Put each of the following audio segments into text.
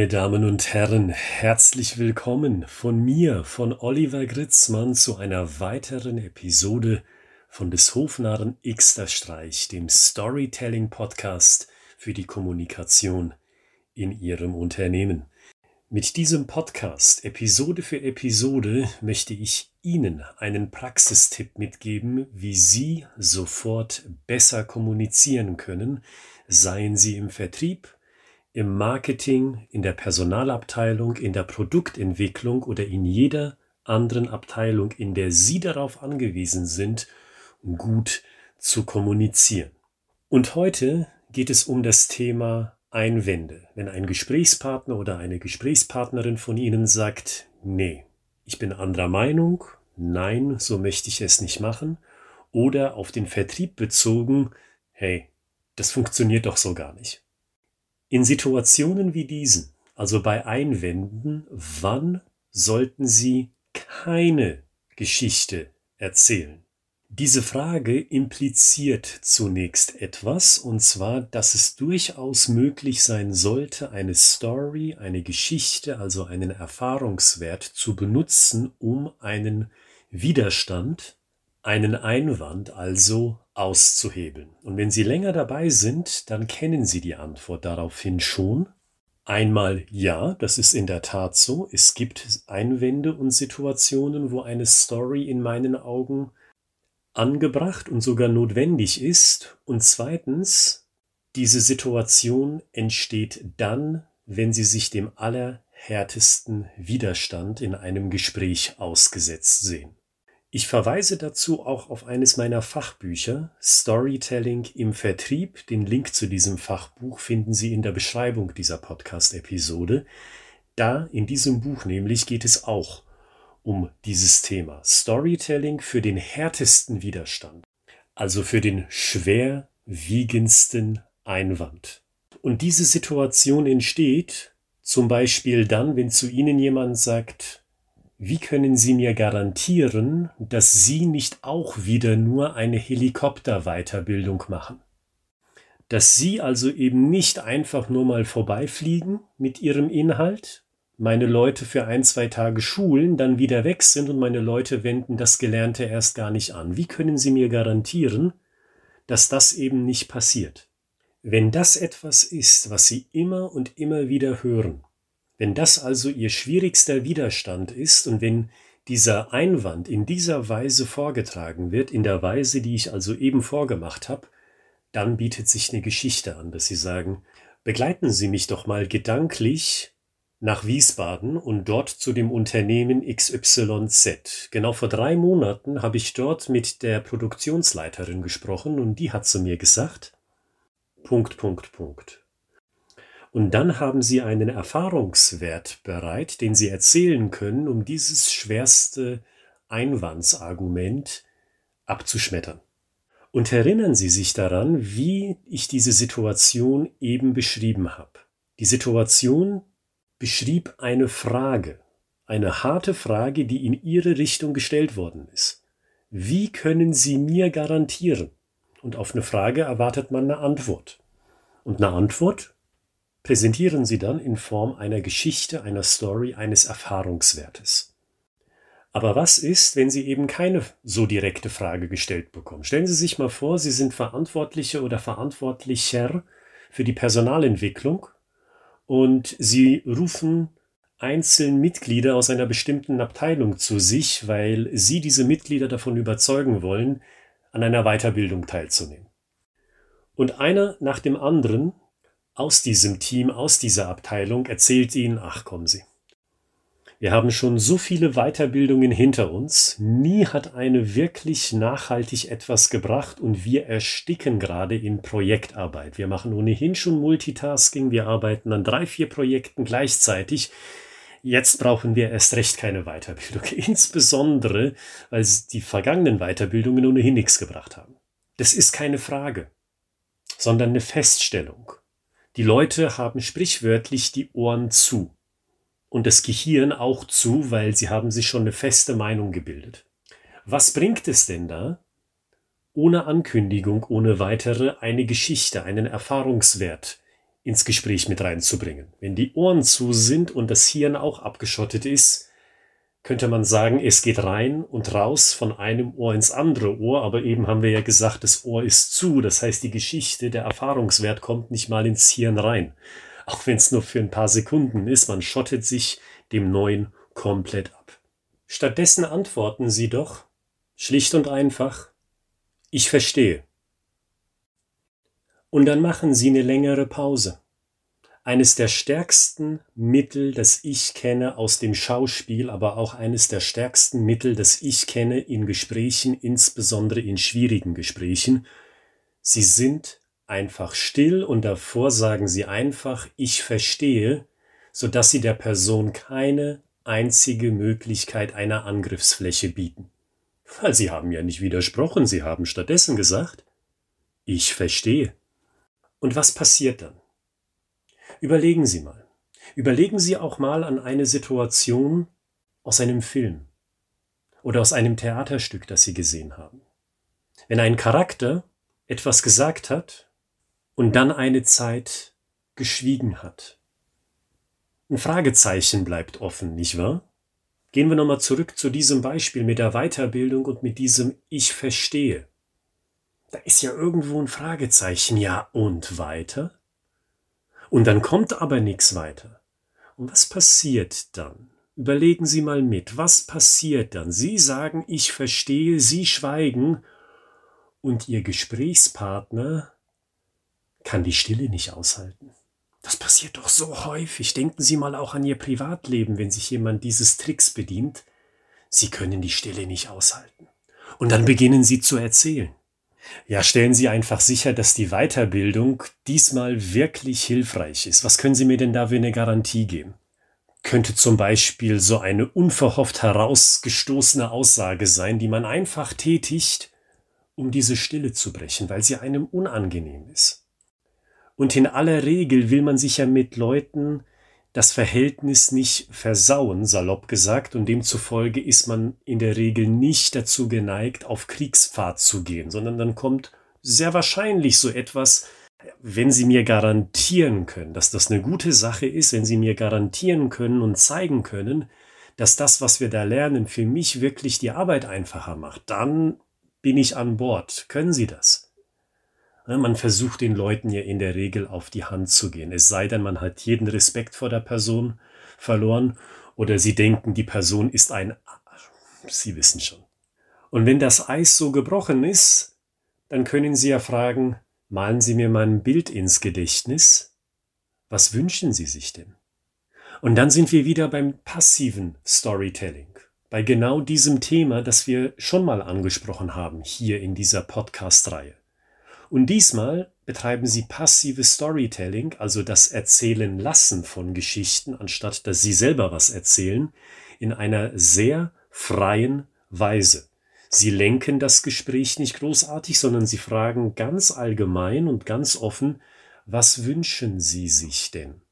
Meine Damen und Herren, herzlich willkommen von mir, von Oliver Gritzmann zu einer weiteren Episode von des Hofnarren Xter Streich, dem Storytelling Podcast für die Kommunikation in Ihrem Unternehmen. Mit diesem Podcast, Episode für Episode, möchte ich Ihnen einen Praxistipp mitgeben, wie Sie sofort besser kommunizieren können, seien Sie im Vertrieb, im Marketing, in der Personalabteilung, in der Produktentwicklung oder in jeder anderen Abteilung, in der Sie darauf angewiesen sind, gut zu kommunizieren. Und heute geht es um das Thema Einwände. Wenn ein Gesprächspartner oder eine Gesprächspartnerin von Ihnen sagt, nee, ich bin anderer Meinung, nein, so möchte ich es nicht machen, oder auf den Vertrieb bezogen, hey, das funktioniert doch so gar nicht. In Situationen wie diesen, also bei Einwänden, wann sollten Sie keine Geschichte erzählen? Diese Frage impliziert zunächst etwas, und zwar, dass es durchaus möglich sein sollte, eine Story, eine Geschichte, also einen Erfahrungswert zu benutzen, um einen Widerstand, einen Einwand also auszuhebeln. Und wenn Sie länger dabei sind, dann kennen Sie die Antwort daraufhin schon. Einmal ja, das ist in der Tat so. Es gibt Einwände und Situationen, wo eine Story in meinen Augen angebracht und sogar notwendig ist. Und zweitens, diese Situation entsteht dann, wenn Sie sich dem allerhärtesten Widerstand in einem Gespräch ausgesetzt sehen. Ich verweise dazu auch auf eines meiner Fachbücher, Storytelling im Vertrieb. Den Link zu diesem Fachbuch finden Sie in der Beschreibung dieser Podcast-Episode. Da, in diesem Buch nämlich, geht es auch um dieses Thema. Storytelling für den härtesten Widerstand, also für den schwerwiegendsten Einwand. Und diese Situation entsteht zum Beispiel dann, wenn zu Ihnen jemand sagt, wie können Sie mir garantieren, dass Sie nicht auch wieder nur eine Helikopterweiterbildung machen? Dass Sie also eben nicht einfach nur mal vorbeifliegen mit Ihrem Inhalt, meine Leute für ein, zwei Tage schulen, dann wieder weg sind und meine Leute wenden das Gelernte erst gar nicht an. Wie können Sie mir garantieren, dass das eben nicht passiert? Wenn das etwas ist, was Sie immer und immer wieder hören, wenn das also ihr schwierigster Widerstand ist und wenn dieser Einwand in dieser Weise vorgetragen wird, in der Weise, die ich also eben vorgemacht habe, dann bietet sich eine Geschichte an, dass Sie sagen, begleiten Sie mich doch mal gedanklich nach Wiesbaden und dort zu dem Unternehmen XYZ. Genau vor drei Monaten habe ich dort mit der Produktionsleiterin gesprochen und die hat zu mir gesagt, Punkt, Punkt, Punkt. Und dann haben sie einen Erfahrungswert bereit, den sie erzählen können, um dieses schwerste Einwandsargument abzuschmettern. Und erinnern Sie sich daran, wie ich diese Situation eben beschrieben habe. Die Situation beschrieb eine Frage, eine harte Frage, die in Ihre Richtung gestellt worden ist. Wie können Sie mir garantieren? Und auf eine Frage erwartet man eine Antwort. Und eine Antwort präsentieren sie dann in Form einer Geschichte, einer Story, eines Erfahrungswertes. Aber was ist, wenn Sie eben keine so direkte Frage gestellt bekommen? Stellen Sie sich mal vor, Sie sind Verantwortliche oder Verantwortlicher für die Personalentwicklung und Sie rufen einzelne Mitglieder aus einer bestimmten Abteilung zu sich, weil Sie diese Mitglieder davon überzeugen wollen, an einer Weiterbildung teilzunehmen. Und einer nach dem anderen aus diesem Team, aus dieser Abteilung erzählt ihnen, ach kommen Sie. Wir haben schon so viele Weiterbildungen hinter uns, nie hat eine wirklich nachhaltig etwas gebracht und wir ersticken gerade in Projektarbeit. Wir machen ohnehin schon Multitasking, wir arbeiten an drei, vier Projekten gleichzeitig. Jetzt brauchen wir erst recht keine Weiterbildung, insbesondere weil die vergangenen Weiterbildungen ohnehin nichts gebracht haben. Das ist keine Frage, sondern eine Feststellung. Die Leute haben sprichwörtlich die Ohren zu und das Gehirn auch zu, weil sie haben sich schon eine feste Meinung gebildet. Was bringt es denn da, ohne Ankündigung, ohne weitere eine Geschichte, einen Erfahrungswert ins Gespräch mit reinzubringen. Wenn die Ohren zu sind und das Hirn auch abgeschottet ist, könnte man sagen, es geht rein und raus von einem Ohr ins andere Ohr, aber eben haben wir ja gesagt, das Ohr ist zu, das heißt die Geschichte, der Erfahrungswert kommt nicht mal ins Hirn rein. Auch wenn es nur für ein paar Sekunden ist, man schottet sich dem Neuen komplett ab. Stattdessen antworten Sie doch schlicht und einfach, ich verstehe. Und dann machen Sie eine längere Pause. Eines der stärksten Mittel, das ich kenne aus dem Schauspiel, aber auch eines der stärksten Mittel, das ich kenne in Gesprächen, insbesondere in schwierigen Gesprächen. Sie sind einfach still und davor sagen Sie einfach, ich verstehe, so dass Sie der Person keine einzige Möglichkeit einer Angriffsfläche bieten. Weil Sie haben ja nicht widersprochen, Sie haben stattdessen gesagt, ich verstehe. Und was passiert dann? Überlegen Sie mal. Überlegen Sie auch mal an eine Situation aus einem Film oder aus einem Theaterstück, das Sie gesehen haben. Wenn ein Charakter etwas gesagt hat und dann eine Zeit geschwiegen hat. Ein Fragezeichen bleibt offen, nicht wahr? Gehen wir nochmal zurück zu diesem Beispiel mit der Weiterbildung und mit diesem Ich verstehe. Da ist ja irgendwo ein Fragezeichen, ja und weiter? Und dann kommt aber nichts weiter. Und was passiert dann? Überlegen Sie mal mit, was passiert dann? Sie sagen, ich verstehe, Sie schweigen und Ihr Gesprächspartner kann die Stille nicht aushalten. Das passiert doch so häufig. Denken Sie mal auch an Ihr Privatleben, wenn sich jemand dieses Tricks bedient. Sie können die Stille nicht aushalten. Und dann beginnen Sie zu erzählen. Ja, stellen Sie einfach sicher, dass die Weiterbildung diesmal wirklich hilfreich ist. Was können Sie mir denn da für eine Garantie geben? Könnte zum Beispiel so eine unverhofft herausgestoßene Aussage sein, die man einfach tätigt, um diese Stille zu brechen, weil sie einem unangenehm ist. Und in aller Regel will man sich ja mit Leuten das Verhältnis nicht versauen, salopp gesagt, und demzufolge ist man in der Regel nicht dazu geneigt, auf Kriegsfahrt zu gehen, sondern dann kommt sehr wahrscheinlich so etwas, wenn Sie mir garantieren können, dass das eine gute Sache ist, wenn Sie mir garantieren können und zeigen können, dass das, was wir da lernen, für mich wirklich die Arbeit einfacher macht, dann bin ich an Bord. Können Sie das? Ne, man versucht den Leuten ja in der Regel auf die Hand zu gehen. Es sei denn, man hat jeden Respekt vor der Person verloren oder sie denken, die Person ist ein... Sie wissen schon. Und wenn das Eis so gebrochen ist, dann können Sie ja fragen, malen Sie mir mal ein Bild ins Gedächtnis. Was wünschen Sie sich denn? Und dann sind wir wieder beim passiven Storytelling, bei genau diesem Thema, das wir schon mal angesprochen haben hier in dieser Podcast-Reihe. Und diesmal betreiben sie passives Storytelling, also das Erzählen lassen von Geschichten, anstatt dass sie selber was erzählen, in einer sehr freien Weise. Sie lenken das Gespräch nicht großartig, sondern sie fragen ganz allgemein und ganz offen, was wünschen Sie sich denn?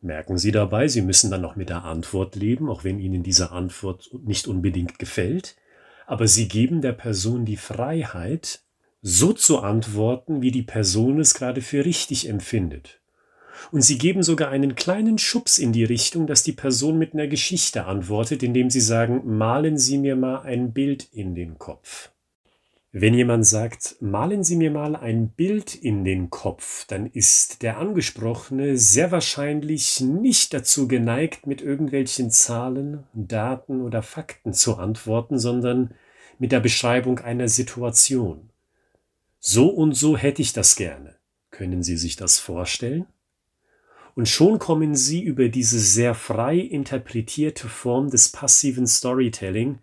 Merken Sie dabei, Sie müssen dann noch mit der Antwort leben, auch wenn Ihnen diese Antwort nicht unbedingt gefällt, aber Sie geben der Person die Freiheit, so zu antworten, wie die Person es gerade für richtig empfindet. Und sie geben sogar einen kleinen Schubs in die Richtung, dass die Person mit einer Geschichte antwortet, indem sie sagen, malen Sie mir mal ein Bild in den Kopf. Wenn jemand sagt, malen Sie mir mal ein Bild in den Kopf, dann ist der Angesprochene sehr wahrscheinlich nicht dazu geneigt, mit irgendwelchen Zahlen, Daten oder Fakten zu antworten, sondern mit der Beschreibung einer Situation. So und so hätte ich das gerne. Können Sie sich das vorstellen? Und schon kommen Sie über diese sehr frei interpretierte Form des passiven Storytelling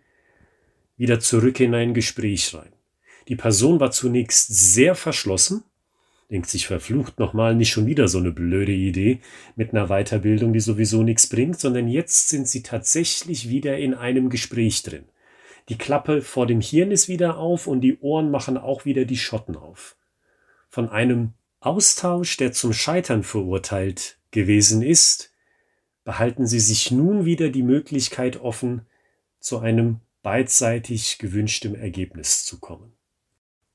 wieder zurück in ein Gespräch rein. Die Person war zunächst sehr verschlossen, denkt sich verflucht nochmal nicht schon wieder so eine blöde Idee mit einer Weiterbildung, die sowieso nichts bringt, sondern jetzt sind sie tatsächlich wieder in einem Gespräch drin. Die Klappe vor dem Hirn ist wieder auf und die Ohren machen auch wieder die Schotten auf. Von einem Austausch, der zum Scheitern verurteilt gewesen ist, behalten Sie sich nun wieder die Möglichkeit offen, zu einem beidseitig gewünschtem Ergebnis zu kommen.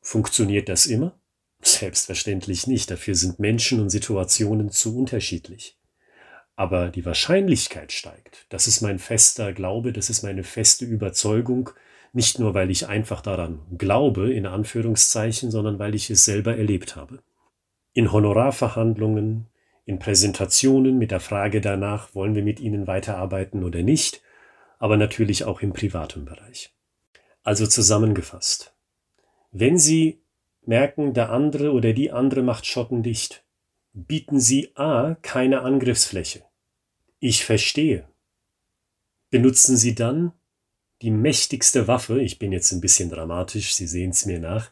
Funktioniert das immer? Selbstverständlich nicht, dafür sind Menschen und Situationen zu unterschiedlich. Aber die Wahrscheinlichkeit steigt. Das ist mein fester Glaube, das ist meine feste Überzeugung, nicht nur weil ich einfach daran glaube, in Anführungszeichen, sondern weil ich es selber erlebt habe. In Honorarverhandlungen, in Präsentationen mit der Frage danach, wollen wir mit Ihnen weiterarbeiten oder nicht, aber natürlich auch im privaten Bereich. Also zusammengefasst. Wenn Sie merken, der andere oder die andere macht Schotten dicht, bieten Sie A keine Angriffsfläche. Ich verstehe. Benutzen Sie dann die mächtigste Waffe, ich bin jetzt ein bisschen dramatisch, Sie sehen es mir nach,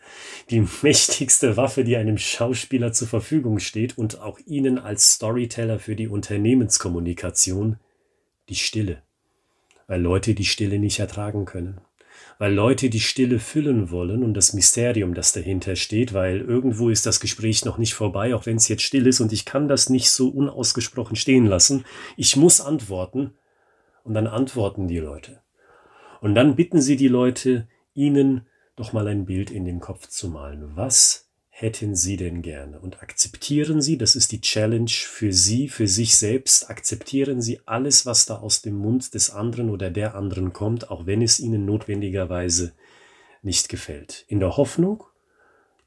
die mächtigste Waffe, die einem Schauspieler zur Verfügung steht und auch Ihnen als Storyteller für die Unternehmenskommunikation, die Stille. Weil Leute die Stille nicht ertragen können. Weil Leute die Stille füllen wollen und das Mysterium, das dahinter steht, weil irgendwo ist das Gespräch noch nicht vorbei, auch wenn es jetzt still ist und ich kann das nicht so unausgesprochen stehen lassen. Ich muss antworten und dann antworten die Leute. Und dann bitten Sie die Leute, Ihnen doch mal ein Bild in den Kopf zu malen. Was hätten Sie denn gerne? Und akzeptieren Sie, das ist die Challenge für Sie, für sich selbst, akzeptieren Sie alles, was da aus dem Mund des anderen oder der anderen kommt, auch wenn es Ihnen notwendigerweise nicht gefällt. In der Hoffnung,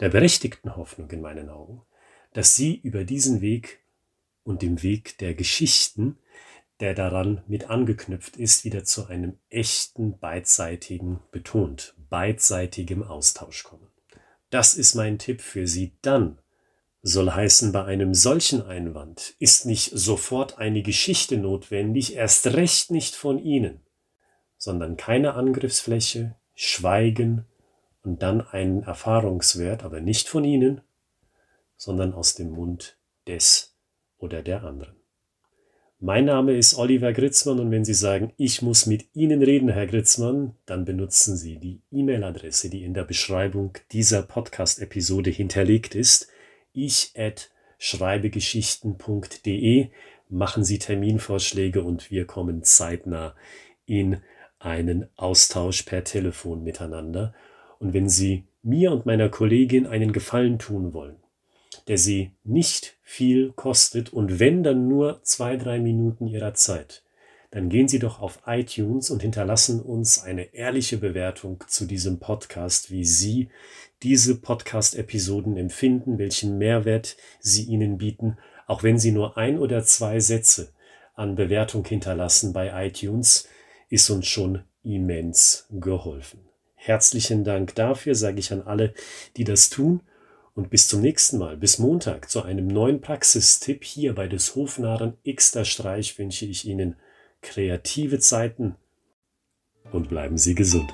der berechtigten Hoffnung in meinen Augen, dass Sie über diesen Weg und dem Weg der Geschichten der daran mit angeknüpft ist, wieder zu einem echten beidseitigen, betont, beidseitigem Austausch kommen. Das ist mein Tipp für Sie dann. Soll heißen, bei einem solchen Einwand ist nicht sofort eine Geschichte notwendig, erst recht nicht von Ihnen, sondern keine Angriffsfläche, Schweigen und dann einen Erfahrungswert, aber nicht von Ihnen, sondern aus dem Mund des oder der anderen. Mein Name ist Oliver Gritzmann und wenn Sie sagen, ich muss mit Ihnen reden, Herr Gritzmann, dann benutzen Sie die E-Mail-Adresse, die in der Beschreibung dieser Podcast-Episode hinterlegt ist. Ich at schreibegeschichten.de. Machen Sie Terminvorschläge und wir kommen zeitnah in einen Austausch per Telefon miteinander. Und wenn Sie mir und meiner Kollegin einen Gefallen tun wollen, der sie nicht viel kostet. Und wenn dann nur zwei, drei Minuten ihrer Zeit, dann gehen Sie doch auf iTunes und hinterlassen uns eine ehrliche Bewertung zu diesem Podcast, wie Sie diese Podcast-Episoden empfinden, welchen Mehrwert sie Ihnen bieten, auch wenn Sie nur ein oder zwei Sätze an Bewertung hinterlassen bei iTunes, ist uns schon immens geholfen. Herzlichen Dank dafür, sage ich an alle, die das tun und bis zum nächsten Mal, bis Montag zu einem neuen Praxistipp hier bei des Hofnarren Xter Streich wünsche ich Ihnen kreative Zeiten und bleiben Sie gesund.